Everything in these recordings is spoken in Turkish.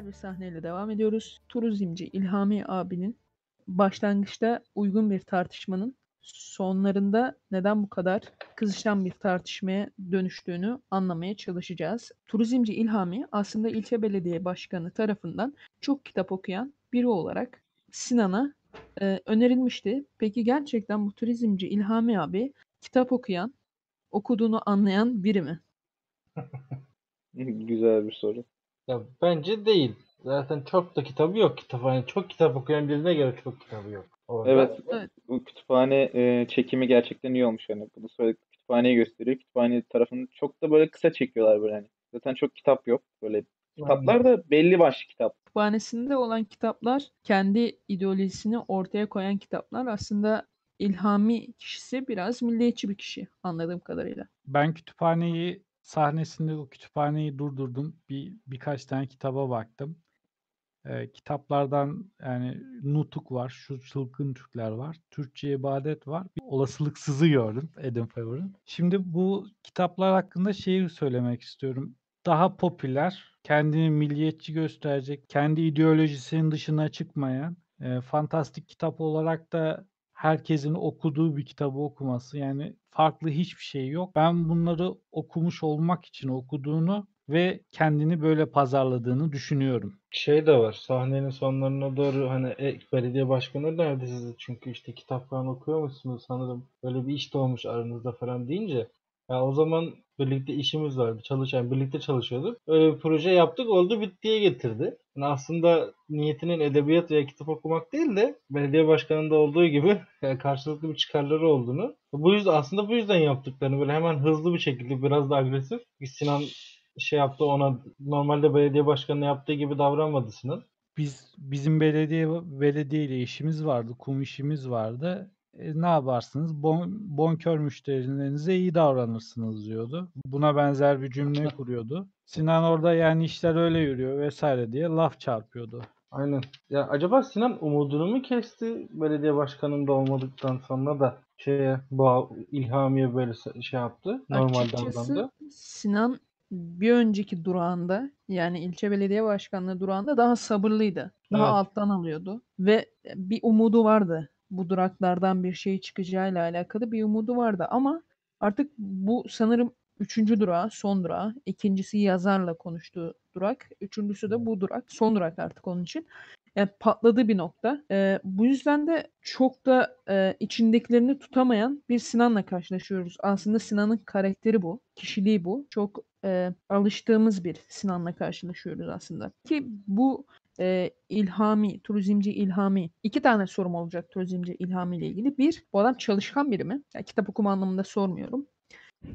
Diğer bir sahneyle devam ediyoruz. Turizmci İlhami abinin başlangıçta uygun bir tartışmanın sonlarında neden bu kadar kızışan bir tartışmaya dönüştüğünü anlamaya çalışacağız. Turizmci İlhami aslında ilçe belediye başkanı tarafından çok kitap okuyan biri olarak Sinan'a e, önerilmişti. Peki gerçekten bu turizmci İlhami abi kitap okuyan, okuduğunu anlayan biri mi? Güzel bir soru. Ya bence değil. Zaten çok da kitabı yok kitap. Yani çok kitap okuyan birine göre çok kitabı yok. Orada. Evet, Evet. bu kütüphane e, çekimi gerçekten iyi olmuş yani. Bunu söyledik kütüphaneyi gösteriyor. Kütüphane tarafını çok da böyle kısa çekiyorlar böyle hani. Zaten çok kitap yok. Böyle kitaplar da belli başlı kitap. Kütüphanesinde olan kitaplar kendi ideolojisini ortaya koyan kitaplar. Aslında İlhami kişisi biraz milliyetçi bir kişi anladığım kadarıyla. Ben kütüphaneyi sahnesinde o kütüphaneyi durdurdum. Bir birkaç tane kitaba baktım. Ee, kitaplardan yani Nutuk var, şu Çılgın Türkler var, Türkçe ibadet var. Bir olasılıksızı gördüm Adam Favor'ın. Şimdi bu kitaplar hakkında şeyi söylemek istiyorum. Daha popüler, kendini milliyetçi gösterecek, kendi ideolojisinin dışına çıkmayan, e, fantastik kitap olarak da herkesin okuduğu bir kitabı okuması yani farklı hiçbir şey yok. Ben bunları okumuş olmak için okuduğunu ve kendini böyle pazarladığını düşünüyorum. Şey de var. Sahnenin sonlarına doğru hani e, belediye başkanı nerede sizi? Çünkü işte kitap falan okuyor musunuz sanırım. Böyle bir iş doğmuş aranızda falan deyince. Ya o zaman birlikte işimiz vardı. Çalışan, birlikte çalışıyorduk. Öyle bir proje yaptık. Oldu bittiye getirdi. Yani aslında niyetinin edebiyat veya kitap okumak değil de belediye başkanında olduğu gibi karşılıklı bir çıkarları olduğunu. Bu yüzden aslında bu yüzden yaptıklarını böyle hemen hızlı bir şekilde biraz da agresif. Sinan şey yaptı ona normalde belediye başkanı yaptığı gibi davranmadı Sinan. Biz bizim belediye belediye ile işimiz vardı, kum işimiz vardı. E, ne yaparsınız? Bon, bonkör müşterilerinize iyi davranırsınız diyordu. Buna benzer bir cümle kuruyordu. Sinan orada yani işler öyle yürüyor vesaire diye laf çarpıyordu. Aynen. Ya acaba Sinan umudunu mu kesti belediye başkanında olmadıktan sonra da şeye bu İlhamiye böyle şey yaptı. Normal Açıkçası. Sinan bir önceki durağında yani ilçe belediye başkanlığı durağında daha sabırlıydı. Daha Evet. alttan alıyordu ve bir umudu vardı. Bu duraklardan bir şey çıkacağıyla alakalı bir umudu vardı ama artık bu sanırım üçüncü durağı, son durağı. İkincisi yazarla konuştuğu durak. Üçüncüsü de bu durak. Son durak artık onun için. Yani patladı bir nokta. Ee, bu yüzden de çok da e, içindekilerini tutamayan bir Sinan'la karşılaşıyoruz. Aslında Sinan'ın karakteri bu. Kişiliği bu. Çok e, alıştığımız bir Sinan'la karşılaşıyoruz aslında. Ki bu e, İlhami, turizmci İlhami. iki tane sorum olacak turizmci İlhami ile ilgili. Bir, bu adam çalışkan biri mi? Yani kitap okuma anlamında sormuyorum.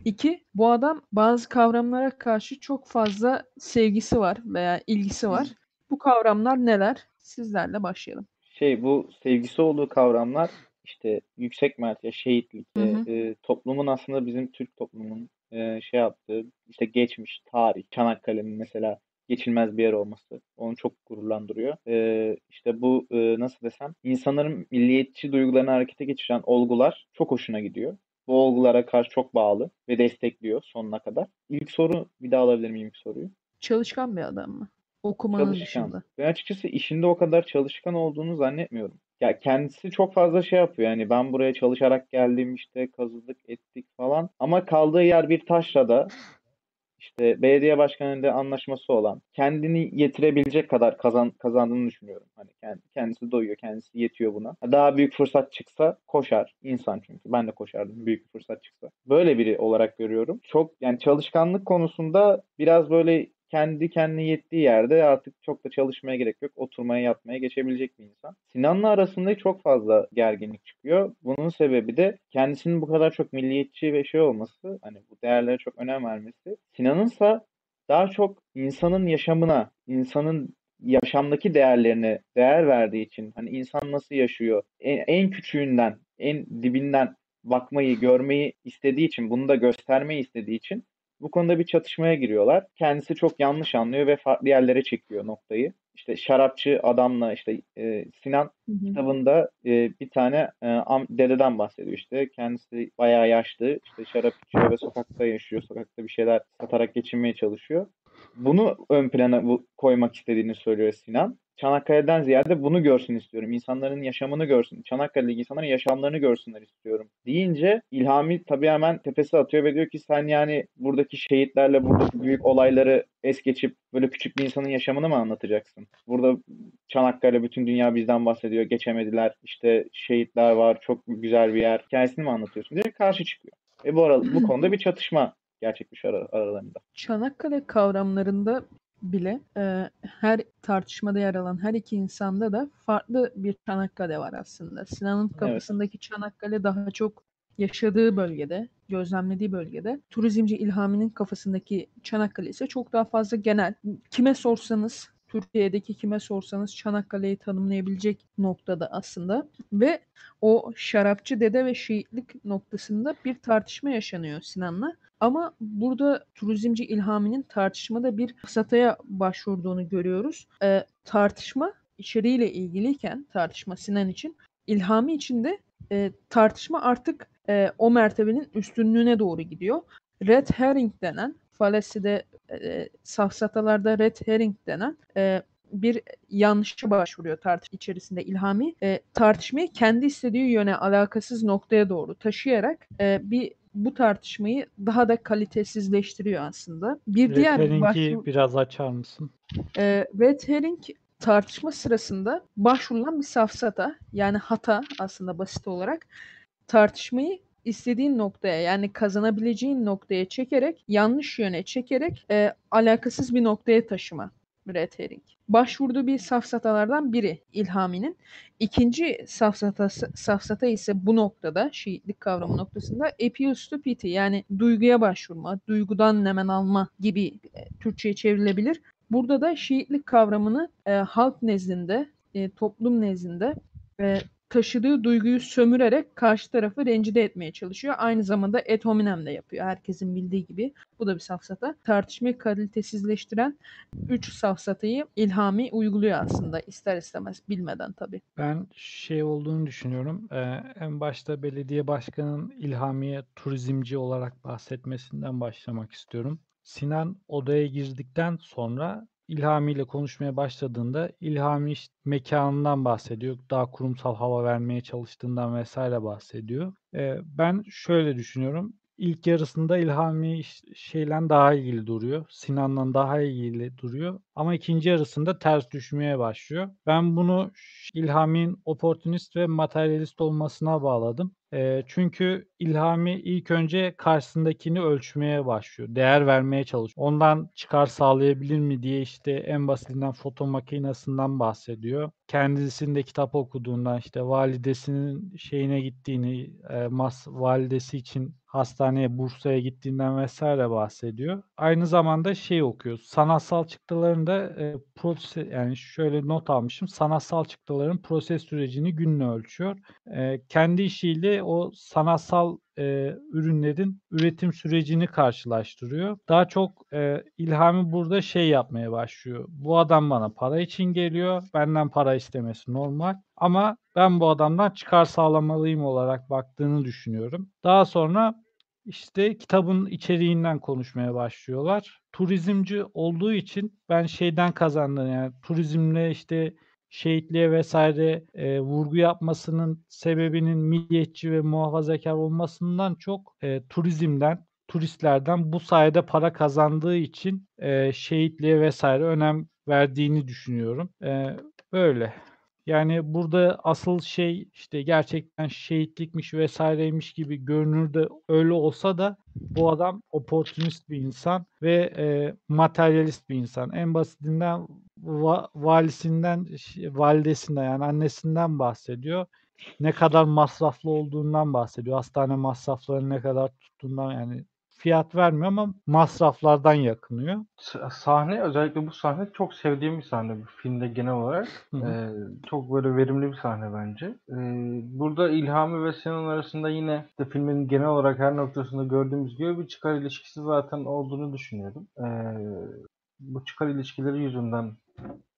İki, bu adam bazı kavramlara karşı çok fazla sevgisi var veya ilgisi var. Bu kavramlar neler? Sizlerle başlayalım. Şey bu sevgisi olduğu kavramlar işte yüksek mertebe şehitlik, Hı hı. e, toplumun aslında bizim Türk toplumunun e, şey yaptığı işte geçmiş, tarih, Çanakkale'nin mesela geçilmez bir yer olması onu çok gururlandırıyor. E, işte bu e, nasıl desem insanların milliyetçi duygularını harekete geçiren olgular çok hoşuna gidiyor. Bu olgulara karşı çok bağlı ve destekliyor sonuna kadar. İlk soru bir daha alabilir miyim ilk soruyu? Çalışkan bir adam mı? Okumanın Çalışkan. dışında. Ben açıkçası işinde o kadar çalışkan olduğunu zannetmiyorum. Ya kendisi çok fazla şey yapıyor. Yani ben buraya çalışarak geldim işte kazıdık ettik falan. Ama kaldığı yer bir taşrada işte belediye başkanıyla anlaşması olan kendini yetirebilecek kadar kazan, kazandığını düşünüyorum. Hani kend- kendisi doyuyor, kendisi yetiyor buna. Daha büyük fırsat çıksa koşar. İnsan çünkü. Ben de koşardım büyük bir fırsat çıksa. Böyle biri olarak görüyorum. Çok yani çalışkanlık konusunda biraz böyle kendi kendine yettiği yerde artık çok da çalışmaya gerek yok. Oturmaya yatmaya geçebilecek bir insan. Sinan'la arasında çok fazla gerginlik çıkıyor. Bunun sebebi de kendisinin bu kadar çok milliyetçi ve şey olması, hani bu değerlere çok önem vermesi. Sinan'ınsa daha çok insanın yaşamına, insanın yaşamdaki değerlerine değer verdiği için hani insan nasıl yaşıyor en, en küçüğünden en dibinden bakmayı görmeyi istediği için bunu da göstermeyi istediği için bu konuda bir çatışmaya giriyorlar. Kendisi çok yanlış anlıyor ve farklı yerlere çekiyor noktayı. İşte şarapçı adamla işte e, Sinan Hı hı. kitabında e, bir tane e, am- dededen bahsediyor işte. Kendisi bayağı yaşlı. işte şarap içiyor ve sokakta yaşıyor. Sokakta bir şeyler satarak geçinmeye çalışıyor. bunu ön plana bu, koymak istediğini söylüyor Sinan. Çanakkale'den ziyade bunu görsün istiyorum. İnsanların yaşamını görsün. Çanakkale'deki insanların yaşamlarını görsünler istiyorum. Deyince İlhami tabii hemen tepesi atıyor ve diyor ki sen yani buradaki şehitlerle buradaki büyük olayları es geçip böyle küçük bir insanın yaşamını mı anlatacaksın? Burada Çanakkale bütün dünya bizden bahsediyor. Geçemediler. İşte şehitler var. Çok güzel bir yer. Hikayesini mi anlatıyorsun diye karşı çıkıyor. Ve bu, ara, bu konuda bir çatışma gerçekleşiyor ara- aralarında. Çanakkale kavramlarında bile e, her tartışmada yer alan her iki insanda da farklı bir Çanakkale var aslında. Sinan'ın kafasındaki Çanakkale daha çok yaşadığı bölgede, gözlemlediği bölgede. Turizmci İlhami'nin kafasındaki Çanakkale ise çok daha fazla genel. Kime sorsanız, Türkiye'deki kime sorsanız Çanakkale'yi tanımlayabilecek noktada aslında. Ve o şarapçı dede ve şehitlik noktasında bir tartışma yaşanıyor Sinan'la. Ama burada turizmci İlhami'nin tartışmada bir sataya başvurduğunu görüyoruz. Ee, tartışma içeriğiyle ilgiliyken tartışma Sinan için İlhami için de e, tartışma artık e, o mertebenin üstünlüğüne doğru gidiyor. Red herring denen Falesi'de e, safsatalarda red herring denen e, bir yanlışa başvuruyor tartışma içerisinde İlhami. E, tartışmayı kendi istediği yöne alakasız noktaya doğru taşıyarak e, bir bu tartışmayı daha da kalitesizleştiriyor aslında. Bir diğer Rehberinki başvuru, biraz açar mısın? e, Red Herring tartışma sırasında başvurulan bir safsata yani hata aslında basit olarak tartışmayı istediğin noktaya yani kazanabileceğin noktaya çekerek yanlış yöne çekerek e, alakasız bir noktaya taşıma Red Herring. Başvurduğu bir safsatalardan biri İlhami'nin. İkinci safsatası, safsata ise bu noktada şiitlik kavramı noktasında pity yani duyguya başvurma, duygudan nemen alma gibi e, Türkçe'ye çevrilebilir. Burada da şiitlik kavramını e, halk nezdinde, e, toplum nezdinde e, taşıdığı duyguyu sömürerek karşı tarafı rencide etmeye çalışıyor. Aynı zamanda et hominem de yapıyor. Herkesin bildiği gibi. Bu da bir safsata. Tartışmayı kalitesizleştiren 3 safsatayı İlhami uyguluyor aslında. ister istemez bilmeden tabii. Ben şey olduğunu düşünüyorum. Ee, en başta belediye başkanının İlhami'ye turizmci olarak bahsetmesinden başlamak istiyorum. Sinan odaya girdikten sonra İlhami ile konuşmaya başladığında İlhami işte mekanından bahsediyor. Daha kurumsal hava vermeye çalıştığından vesaire bahsediyor. Ee, ben şöyle düşünüyorum. İlk yarısında İlhami şeyle daha ilgili duruyor. Sinan'la daha ilgili duruyor. Ama ikinci yarısında ters düşmeye başlıyor. Ben bunu İlhami'nin oportunist ve materyalist olmasına bağladım. Çünkü İlhami ilk önce karşısındakini ölçmeye başlıyor. Değer vermeye çalışıyor. Ondan çıkar sağlayabilir mi diye işte en basitinden foto makinesinden bahsediyor. Kendisinde kitap okuduğundan işte validesinin şeyine gittiğini, eee, mas validesi için hastaneye, Bursa'ya gittiğinden vesaire bahsediyor. Aynı zamanda şey okuyor. Sanatsal çıktılarında eee, proses yani şöyle not almışım. Sanatsal çıktıların proses sürecini günle ölçüyor. Eee, kendi işiyle o sanatsal eee, ürünlerin üretim sürecini karşılaştırıyor. Daha çok eee, İlhami burada şey yapmaya başlıyor. Bu adam bana para için geliyor. Benden para istemesi normal. Ama ben bu adamdan çıkar sağlamalıyım olarak baktığını düşünüyorum. Daha sonra işte kitabın içeriğinden konuşmaya başlıyorlar. Turizmci olduğu için ben şeyden kazandım yani turizmle işte şehitliğe vesaire e, vurgu yapmasının sebebinin milliyetçi ve muhafazakar olmasından çok e, turizmden, turistlerden bu sayede para kazandığı için e, şehitliğe vesaire önem verdiğini düşünüyorum. E, böyle. Yani burada asıl şey işte gerçekten şehitlikmiş vesaireymiş gibi görünürde öyle olsa da bu adam oportunist bir insan ve e, materyalist bir insan. En basitinden va- valisinden, validesinden yani annesinden bahsediyor. Ne kadar masraflı olduğundan bahsediyor. Hastane masraflarının ne kadar tuttuğundan yani fiyat vermiyor ama masraflardan yakınıyor. Sahne özellikle bu sahne çok sevdiğim bir sahne bu filmde genel olarak. Hı hı. Ee, çok böyle verimli bir sahne bence. Ee, burada İlhami ve Sinan arasında yine işte filmin genel olarak her noktasında gördüğümüz gibi bir çıkar ilişkisi zaten olduğunu düşünüyorum. Ee, bu çıkar ilişkileri yüzünden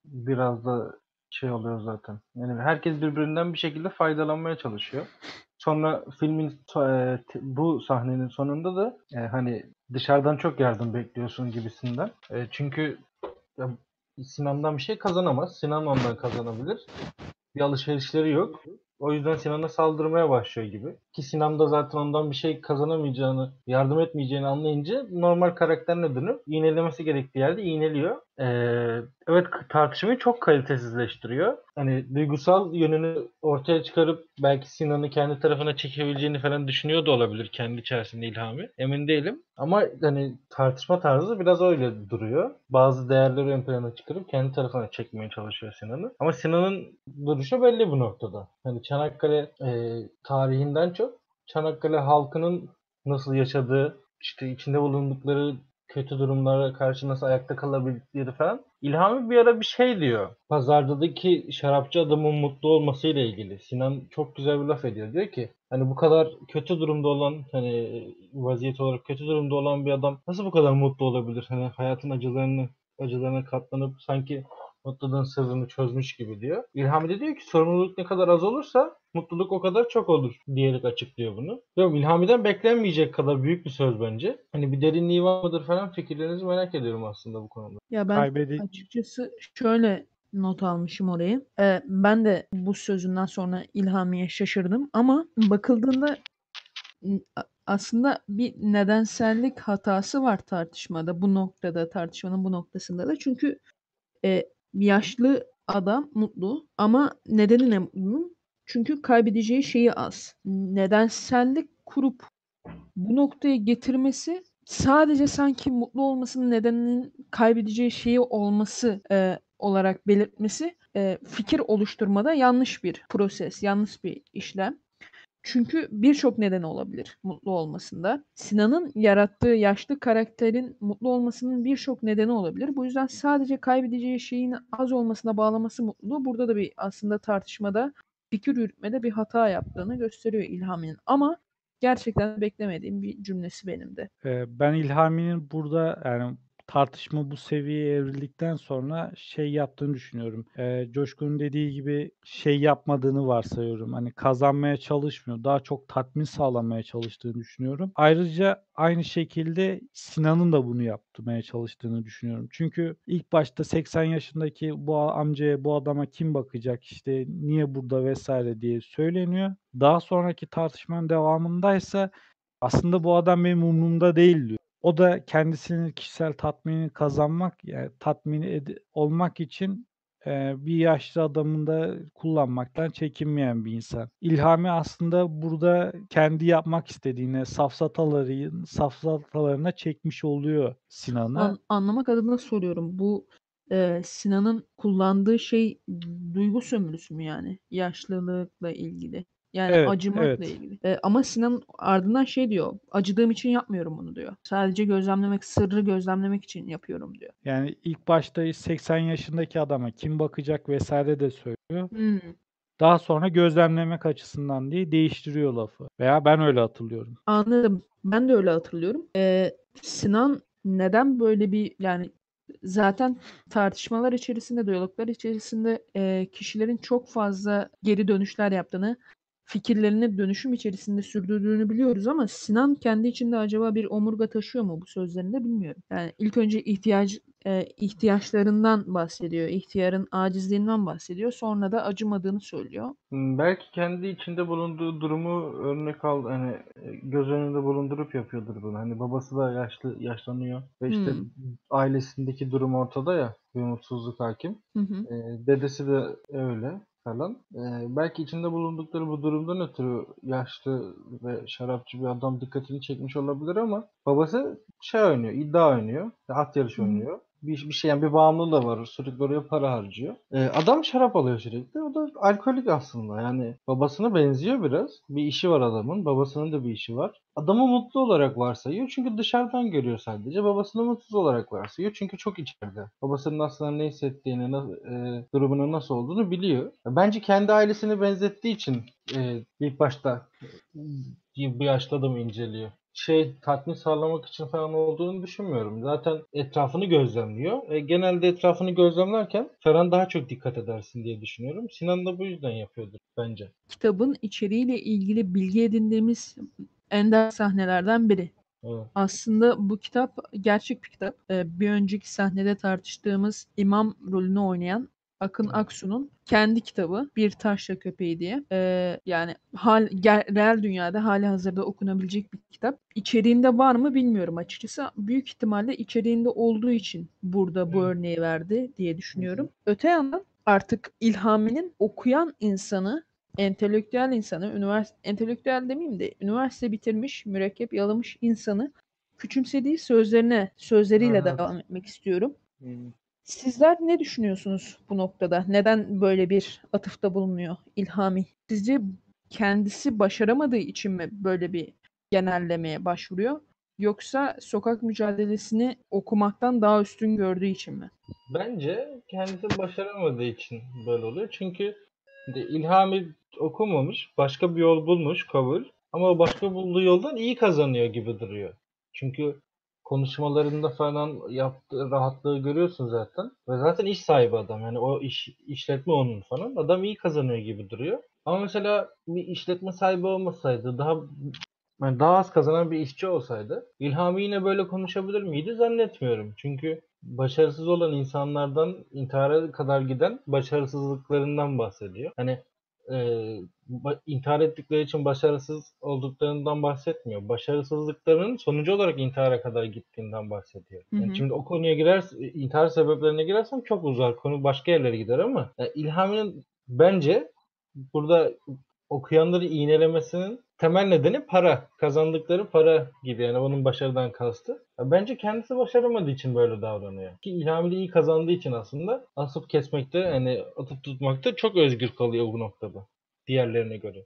biraz da şey oluyor zaten. Yani herkes birbirinden bir şekilde faydalanmaya çalışıyor. Sonra filmin e, bu sahnenin sonunda da e, hani dışarıdan çok yardım bekliyorsun gibisinden. E, çünkü Sinan'dan bir şey kazanamaz. Sinan ondan kazanabilir. Bir alışverişleri yok. O yüzden Sinan'a saldırmaya başlıyor gibi. Ki Sinan da zaten ondan bir şey kazanamayacağını, yardım etmeyeceğini anlayınca normal karakterine dönüp iğnelemesi gerektiği yerde iğneliyor. Ee, evet tartışmayı çok kalitesizleştiriyor. Hani duygusal yönünü ortaya çıkarıp belki Sinan'ı kendi tarafına çekebileceğini falan düşünüyor da olabilir kendi içerisinde İlhami. Emin değilim. Ama hani tartışma tarzı biraz öyle duruyor. Bazı değerleri ön plana çıkarıp kendi tarafına çekmeye çalışıyor Sinan'ı. Ama Sinan'ın duruşu belli bu noktada. Hani Çanakkale e, tarihinden çok Çanakkale halkının nasıl yaşadığı, işte içinde bulundukları kötü durumlara karşı nasıl ayakta kalabildikleri falan. İlhami bir ara bir şey diyor. Pazardaki şarapçı adamın mutlu olmasıyla ilgili. Sinan çok güzel bir laf ediyor. Diyor ki hani bu kadar kötü durumda olan hani vaziyet olarak kötü durumda olan bir adam nasıl bu kadar mutlu olabilir? Hani hayatın acılarını acılarına katlanıp sanki mutluluğun sırrını çözmüş gibi diyor. İlhami de diyor ki sorumluluk ne kadar az olursa mutluluk o kadar çok olur diyerek açıklıyor bunu. Yok İlhami'den beklenmeyecek kadar büyük bir söz bence. Hani bir derinliği var mıdır falan fikirlerinizi merak ediyorum aslında bu konuda. Ya ben Kaybedi açıkçası şöyle not almışım orayı. Ee, ben de bu sözünden sonra İlhami'ye şaşırdım ama bakıldığında aslında bir nedensellik hatası var tartışmada bu noktada tartışmanın bu noktasında da çünkü e, yaşlı adam mutlu ama nedeni ne mutlu? Çünkü kaybedeceği şeyi az. Nedensellik kurup bu noktaya getirmesi sadece sanki mutlu olmasının nedeninin kaybedeceği şeyi olması e, olarak belirtmesi e, fikir oluşturmada yanlış bir proses, yanlış bir işlem. Çünkü birçok nedeni olabilir mutlu olmasında. Sinan'ın yarattığı yaşlı karakterin mutlu olmasının birçok nedeni olabilir. Bu yüzden sadece kaybedeceği şeyin az olmasına bağlaması mutluluğu burada da bir aslında tartışmada, fikir yürütmede bir hata yaptığını gösteriyor İlhami'nin. Ama gerçekten beklemediğim bir cümlesi benim de. Eee, ben İlhami'nin burada yani tartışma bu seviyeye evrildikten sonra şey yaptığını düşünüyorum. Eee, Coşkun'un dediği gibi şey yapmadığını varsayıyorum. Hani kazanmaya çalışmıyor. Daha çok tatmin sağlamaya çalıştığını düşünüyorum. Ayrıca aynı şekilde Sinan'ın da bunu yapmaya çalıştığını düşünüyorum. Çünkü ilk başta 80 yaşındaki bu amcaya, bu adama kim bakacak işte niye burada vesaire diye söyleniyor. Daha sonraki tartışmanın devamındaysa aslında bu adam benim umurumda değil diyor. O da kendisinin kişisel tatminini kazanmak, yani tatmin ed- olmak için eee, bir yaşlı adamın da kullanmaktan çekinmeyen bir insan. İlhami aslında burada kendi yapmak istediğine, safsataları, safsatalarına çekmiş oluyor Sinan'ı. An- anlamak adına soruyorum. Bu e, Sinan'ın kullandığı şey duygu sömürüsü mü yani? Yaşlılıkla ilgili. Yani Evet, acımakla evet. ilgili. E, ama Sinan ardından şey diyor. Acıdığım için yapmıyorum bunu diyor. Sadece gözlemlemek, sırrı gözlemlemek için yapıyorum diyor. Yani ilk başta 80 yaşındaki adama kim bakacak vesaire de söylüyor. Hmm. Daha sonra gözlemlemek açısından diye değiştiriyor lafı. Veya ben öyle hatırlıyorum. Anladım. Ben de öyle hatırlıyorum. Ee, Sinan neden böyle bir yani zaten tartışmalar içerisinde, diyaloglar içerisinde e, kişilerin çok fazla geri dönüşler yaptığını, fikirlerini dönüşüm içerisinde sürdürdüğünü biliyoruz ama Sinan kendi içinde acaba bir omurga taşıyor mu bu sözlerinde bilmiyorum. Yani ilk önce ihtiyaç e, ihtiyaçlarından bahsediyor, ihtiyarın acizliğinden bahsediyor. Sonra da acımadığını söylüyor. Hmm, Belki kendi içinde bulunduğu durumu örnek al hani e, göz önünde bulundurup yapıyordur bunu. Hani babası da yaşlı yaşlanıyor ve işte Hmm. ailesindeki durum ortada ya bir mutsuzluk hakim. Hı hı. E, dedesi de öyle falan. E, belki içinde bulundukları bu durumdan ötürü yaşlı ve şarapçı bir adam dikkatini çekmiş olabilir ama babası şey oynuyor, iddia oynuyor, at yarışı oynuyor. Bir, bir şey yani bir bağımlılığı da var. Sürekli oraya para harcıyor. E, adam şarap alıyor sürekli. O da alkolik aslında. Yani babasına benziyor biraz. Bir işi var adamın. Babasının da bir işi var. Adamı mutlu olarak varsayıyor. Çünkü dışarıdan görüyor sadece. Babasını mutsuz olarak varsayıyor. Çünkü çok içeride. Babasının aslında ne hissettiğini, na- e, durumunun nasıl olduğunu biliyor. Bence kendi ailesini benzettiği için e, ilk başta e, bir yaşlı adamı inceliyor. Şey tatmin sağlamak için falan olduğunu düşünmüyorum. Zaten etrafını gözlemliyor. E, genelde etrafını gözlemlerken Ferhan daha çok dikkat edersin diye düşünüyorum. Sinan da bu yüzden yapıyordur bence. kitabın içeriğiyle ilgili bilgi edindiğimiz ender sahnelerden biri. Evet. Aslında bu kitap gerçek bir kitap. Ee, bir önceki sahnede tartıştığımız imam rolünü oynayan Akın. Aksu'nun kendi kitabı Bir Taşla Köpeği diye. Ee, yani hal, ger- real dünyada hali hazırda okunabilecek bir kitap. İçeriğinde var mı bilmiyorum açıkçası. Büyük ihtimalle içeriğinde olduğu için burada bu örneği verdi diye düşünüyorum. Öte yandan artık İlhami'nin okuyan insanı entelektüel insanı, üniversite entelektüel demeyeyim de üniversite bitirmiş, mürekkep yalamış insanı küçümsediği sözlerine, sözleriyle Evet. devam etmek istiyorum. Hmm. Sizler ne düşünüyorsunuz bu noktada? Neden böyle bir atıfta bulunuyor İlhami? Sizce kendisi başaramadığı için mi böyle bir genellemeye başvuruyor? Yoksa sokak mücadelesini okumaktan daha üstün gördüğü için mi? Bence kendisi başaramadığı için böyle oluyor. Çünkü İlhami okumamış, başka bir yol bulmuş, kabul. Ama başka bulduğu yoldan iyi kazanıyor gibi duruyor. Çünkü konuşmalarında falan yaptığı rahatlığı görüyorsun zaten. Ve zaten iş sahibi adam. Yani o iş işletme onun falan. Adam iyi kazanıyor gibi duruyor. Ama mesela bir işletme sahibi olmasaydı, daha yani daha az kazanan bir işçi olsaydı İlhami yine böyle konuşabilir miydi zannetmiyorum. Çünkü başarısız olan insanlardan intihara kadar giden başarısızlıklarından bahsediyor. Hani e, intihar ettikleri için başarısız olduklarından bahsetmiyor. Başarısızlıklarının sonucu olarak intihara kadar gittiğinden bahsediyor. Hı Yani hı. şimdi o konuya girer, intihar sebeplerine girersem çok uzar. Konu başka yerlere gider ama yani İlhami'nin bence burada okuyanları iğnelemesinin temel nedeni para. Kazandıkları para gibi yani onun başarıdan kastı. Ya bence kendisi başaramadığı için böyle davranıyor. Ki İlhami de iyi kazandığı için aslında asıp kesmekte yani atıp tutmakta çok özgür kalıyor bu noktada. Diğerlerine göre.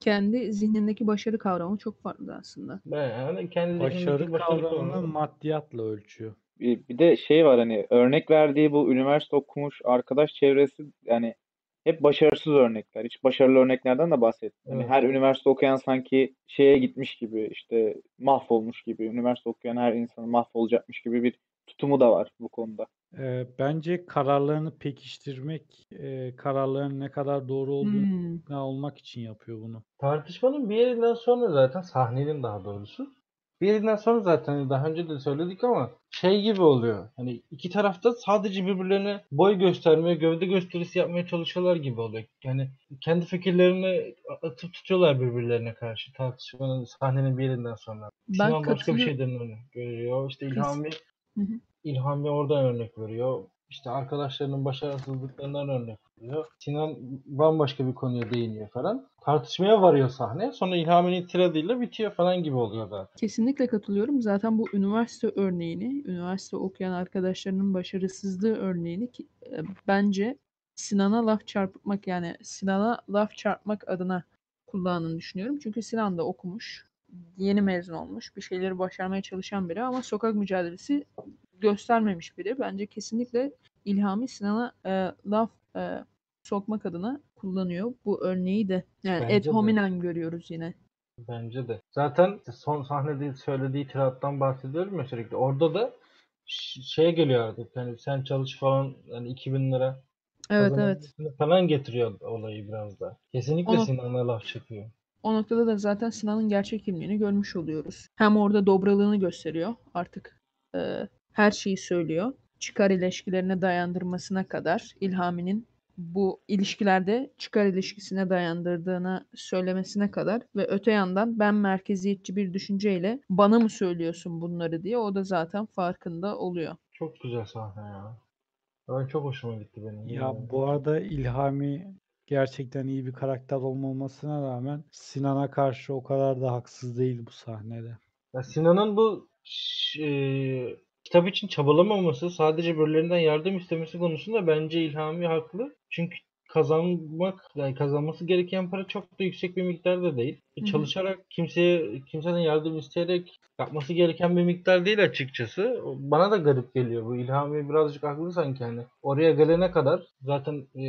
Kendi zihnindeki başarı kavramı çok farklı aslında. Ben yani kendi Başarı zihnindeki başarı kavramını kavramı- maddiyatla ölçüyor. Bir, bir de şey var hani örnek verdiği bu üniversite okumuş arkadaş çevresi yani hep başarısız örnekler. Hiç başarılı örneklerden de bahsetmiyor. Hani Evet. her üniversite okuyan sanki şeye gitmiş gibi işte mahvolmuş gibi. Üniversite okuyan her insan mahvolacakmış gibi bir tutumu da var bu konuda. Ee, bence kararlarını pekiştirmek, e, kararların ne kadar doğru olduğunu Hmm. olmak için yapıyor bunu. Tartışmanın bir yerinden sonra zaten sahnenin daha doğrusu bir yerinden sonra zaten hani daha önce de söyledik ama şey gibi oluyor. Hani iki tarafta sadece birbirlerine boy göstermeye, gövde gösterisi yapmaya çalışıyorlar gibi oluyor. Yani kendi fikirlerini atıp tutuyorlar birbirlerine karşı tartışmanın sahnenin bir yerinden sonra. Ben Sinan başka bir şeyden örnek veriyor. İşte İlhami Hı hı. İlhami oradan örnek veriyor. İşte arkadaşlarının başarısızlıklarından örnek veriyor. Sinan bambaşka bir konuya değiniyor falan. Tartışmaya varıyor sahne. Sonra İlhami'nin tiradıyla bitiyor falan gibi oluyor zaten. Kesinlikle katılıyorum. Zaten bu üniversite örneğini, üniversite okuyan arkadaşlarının başarısızlığı örneğini ki, e, bence Sinan'a laf çarpmak yani Sinan'a laf çarpmak adına kullandığını düşünüyorum. Çünkü Sinan da okumuş, yeni mezun olmuş, bir şeyleri başarmaya çalışan biri ama sokak mücadelesi göstermemiş biri. Bence kesinlikle İlhami Sinan'a e, laf e, sokmak adına kullanıyor bu örneği de. Yani Bence et de. hominem görüyoruz yine. Bence de. Zaten son sahnede söylediği tirattan bahsediyorum ya sürekli. Orada da ş- şeye geliyor artık. Yani sen çalış falan hani 2000 lira Evet evet. falan getiriyor olayı biraz da. Kesinlikle Onu- Sinan'a laf çıkıyor. O noktada da zaten Sinan'ın gerçek kimliğini görmüş oluyoruz. Hem orada dobralığını gösteriyor artık. e, her şeyi söylüyor. Çıkar ilişkilerine dayandırmasına kadar İlhami'nin bu ilişkilerde çıkar ilişkisine dayandırdığını söylemesine kadar ve öte yandan ben merkeziyetçi bir düşünceyle bana mı söylüyorsun bunları diye o da zaten farkında oluyor. Çok güzel sahne ya. Ben çok hoşuma gitti benim. Ya Yani. bu arada İlhami gerçekten iyi bir karakter olmamasına rağmen Sinan'a karşı o kadar da haksız değil bu sahnede. Ya Sinan'ın bu e, kitap için çabalamaması, sadece birilerinden yardım istemesi konusunda bence İlhami haklı. Çünkü kazanmak, yani kazanması gereken para çok da yüksek bir miktar da değil. E, Hı hı. Çalışarak kimseye, kimseden yardım isteyerek yapması gereken bir miktar değil açıkçası. Bana da garip geliyor bu. İlhami birazcık haklı sanki hani. Oraya gelene kadar zaten e,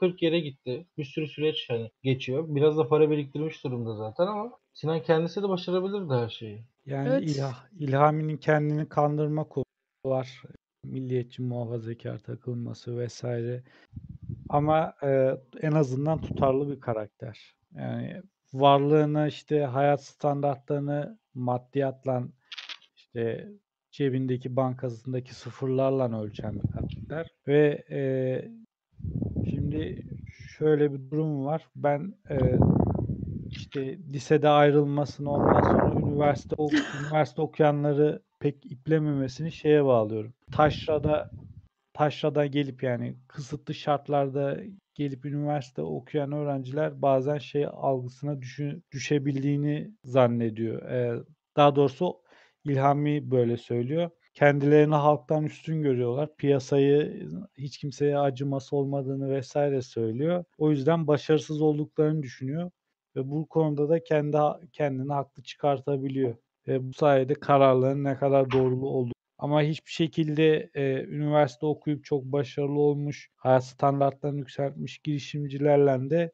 40 yere gitti. Bir sürü süreç hani geçiyor. Biraz da para biriktirmiş durumda zaten ama Sinan kendisi de başarabilirdi her şeyi. Yani Evet. İlha- İlhami'nin kendini kandırma konu var. Milliyetçi muhafazakar takılması vesaire. Ama e, en azından tutarlı bir karakter. Yani varlığını işte hayat standartlarını maddiyatla işte cebindeki bankasındaki sıfırlarla ölçen bir karakter ve eee, şimdi şöyle bir durum var. Ben eee, işte lisede ayrılmasını ondan sonra üniversite ok- üniversite okuyanları pek iplememesini şeye bağlıyorum. Taşra'da taşrada gelip yani kısıtlı şartlarda gelip üniversite okuyan öğrenciler bazen şey algısına düşü- düşebildiğini zannediyor. Ee, daha doğrusu İlhami böyle söylüyor. Kendilerini halktan üstün görüyorlar. Piyasayı hiç kimseye acıması olmadığını vesaire söylüyor. O yüzden başarısız olduklarını düşünüyor ve bu konuda da kendi kendini haklı çıkartabiliyor. Ve bu sayede kararların ne kadar doğru olduğu ama hiçbir şekilde e, üniversite okuyup çok başarılı olmuş, hayat standartlarını yükseltmiş girişimcilerle de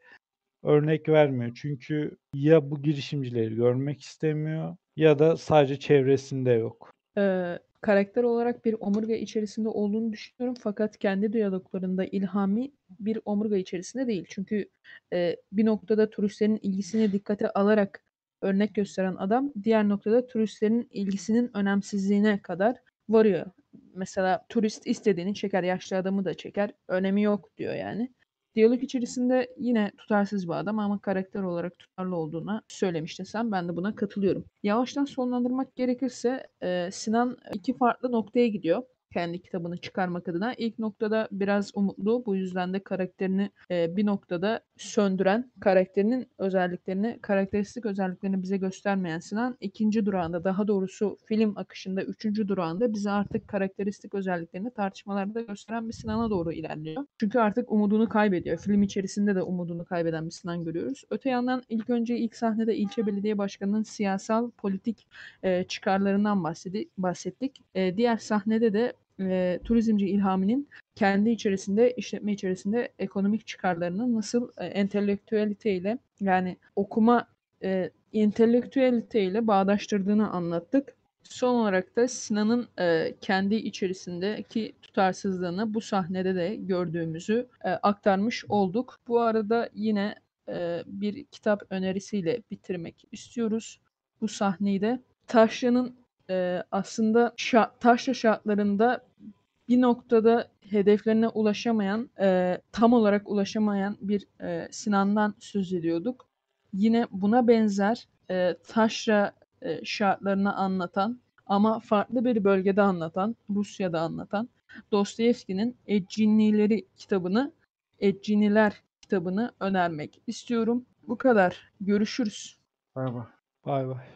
örnek vermiyor. Çünkü ya bu girişimcileri görmek istemiyor ya da sadece çevresinde yok. Eee, karakter olarak bir omurga içerisinde olduğunu düşünüyorum fakat kendi diyaloglarında İlhami bir omurga içerisinde değil. Çünkü eee, bir noktada turistlerin ilgisini dikkate alarak örnek gösteren adam diğer noktada turistlerin ilgisinin önemsizliğine kadar varıyor. Mesela turist istediğini çeker, yaşlı adamı da çeker, önemi yok diyor yani. Diyalog içerisinde yine tutarsız bir adam ama karakter olarak tutarlı olduğuna söylemiştin sen. Ben de buna katılıyorum. Yavaştan sonlandırmak gerekirse Sinan iki farklı noktaya gidiyor kendi kitabını çıkarmak adına. İlk noktada biraz umutlu. Bu yüzden de karakterini e, bir noktada söndüren, karakterinin özelliklerini, karakteristik özelliklerini bize göstermeyen Sinan ikinci durağında, daha doğrusu film akışında üçüncü durağında bize artık karakteristik özelliklerini tartışmalarda gösteren bir Sinan'a doğru ilerliyor. Çünkü artık umudunu kaybediyor. Film içerisinde de umudunu kaybeden bir Sinan görüyoruz. Öte yandan ilk önce ilk sahnede ilçe belediye başkanının siyasal, politik e, çıkarlarından bahsedi, bahsettik. E, diğer sahnede de e, turizmci İlhami'nin kendi içerisinde, işletme içerisinde ekonomik çıkarlarını nasıl e, entelektüeliteyle yani okuma e, entelektüeliteyle bağdaştırdığını anlattık. Son olarak da Sinan'ın e, kendi içerisindeki tutarsızlığını bu sahnede de gördüğümüzü e, aktarmış olduk. Bu arada yine e, bir kitap önerisiyle bitirmek istiyoruz bu sahneyi de. Taşra'nın e, aslında şa- Taşra şartlarında bir noktada hedeflerine ulaşamayan, e, tam olarak ulaşamayan bir e, Sinan'dan söz ediyorduk. Yine buna benzer e, Taşra e, şartlarını anlatan ama farklı bir bölgede anlatan, Rusya'da anlatan Dostoyevski'nin Eccinileri kitabını, Ecciniler kitabını önermek istiyorum. Bu kadar. Görüşürüz. Bay bay. Bay bay.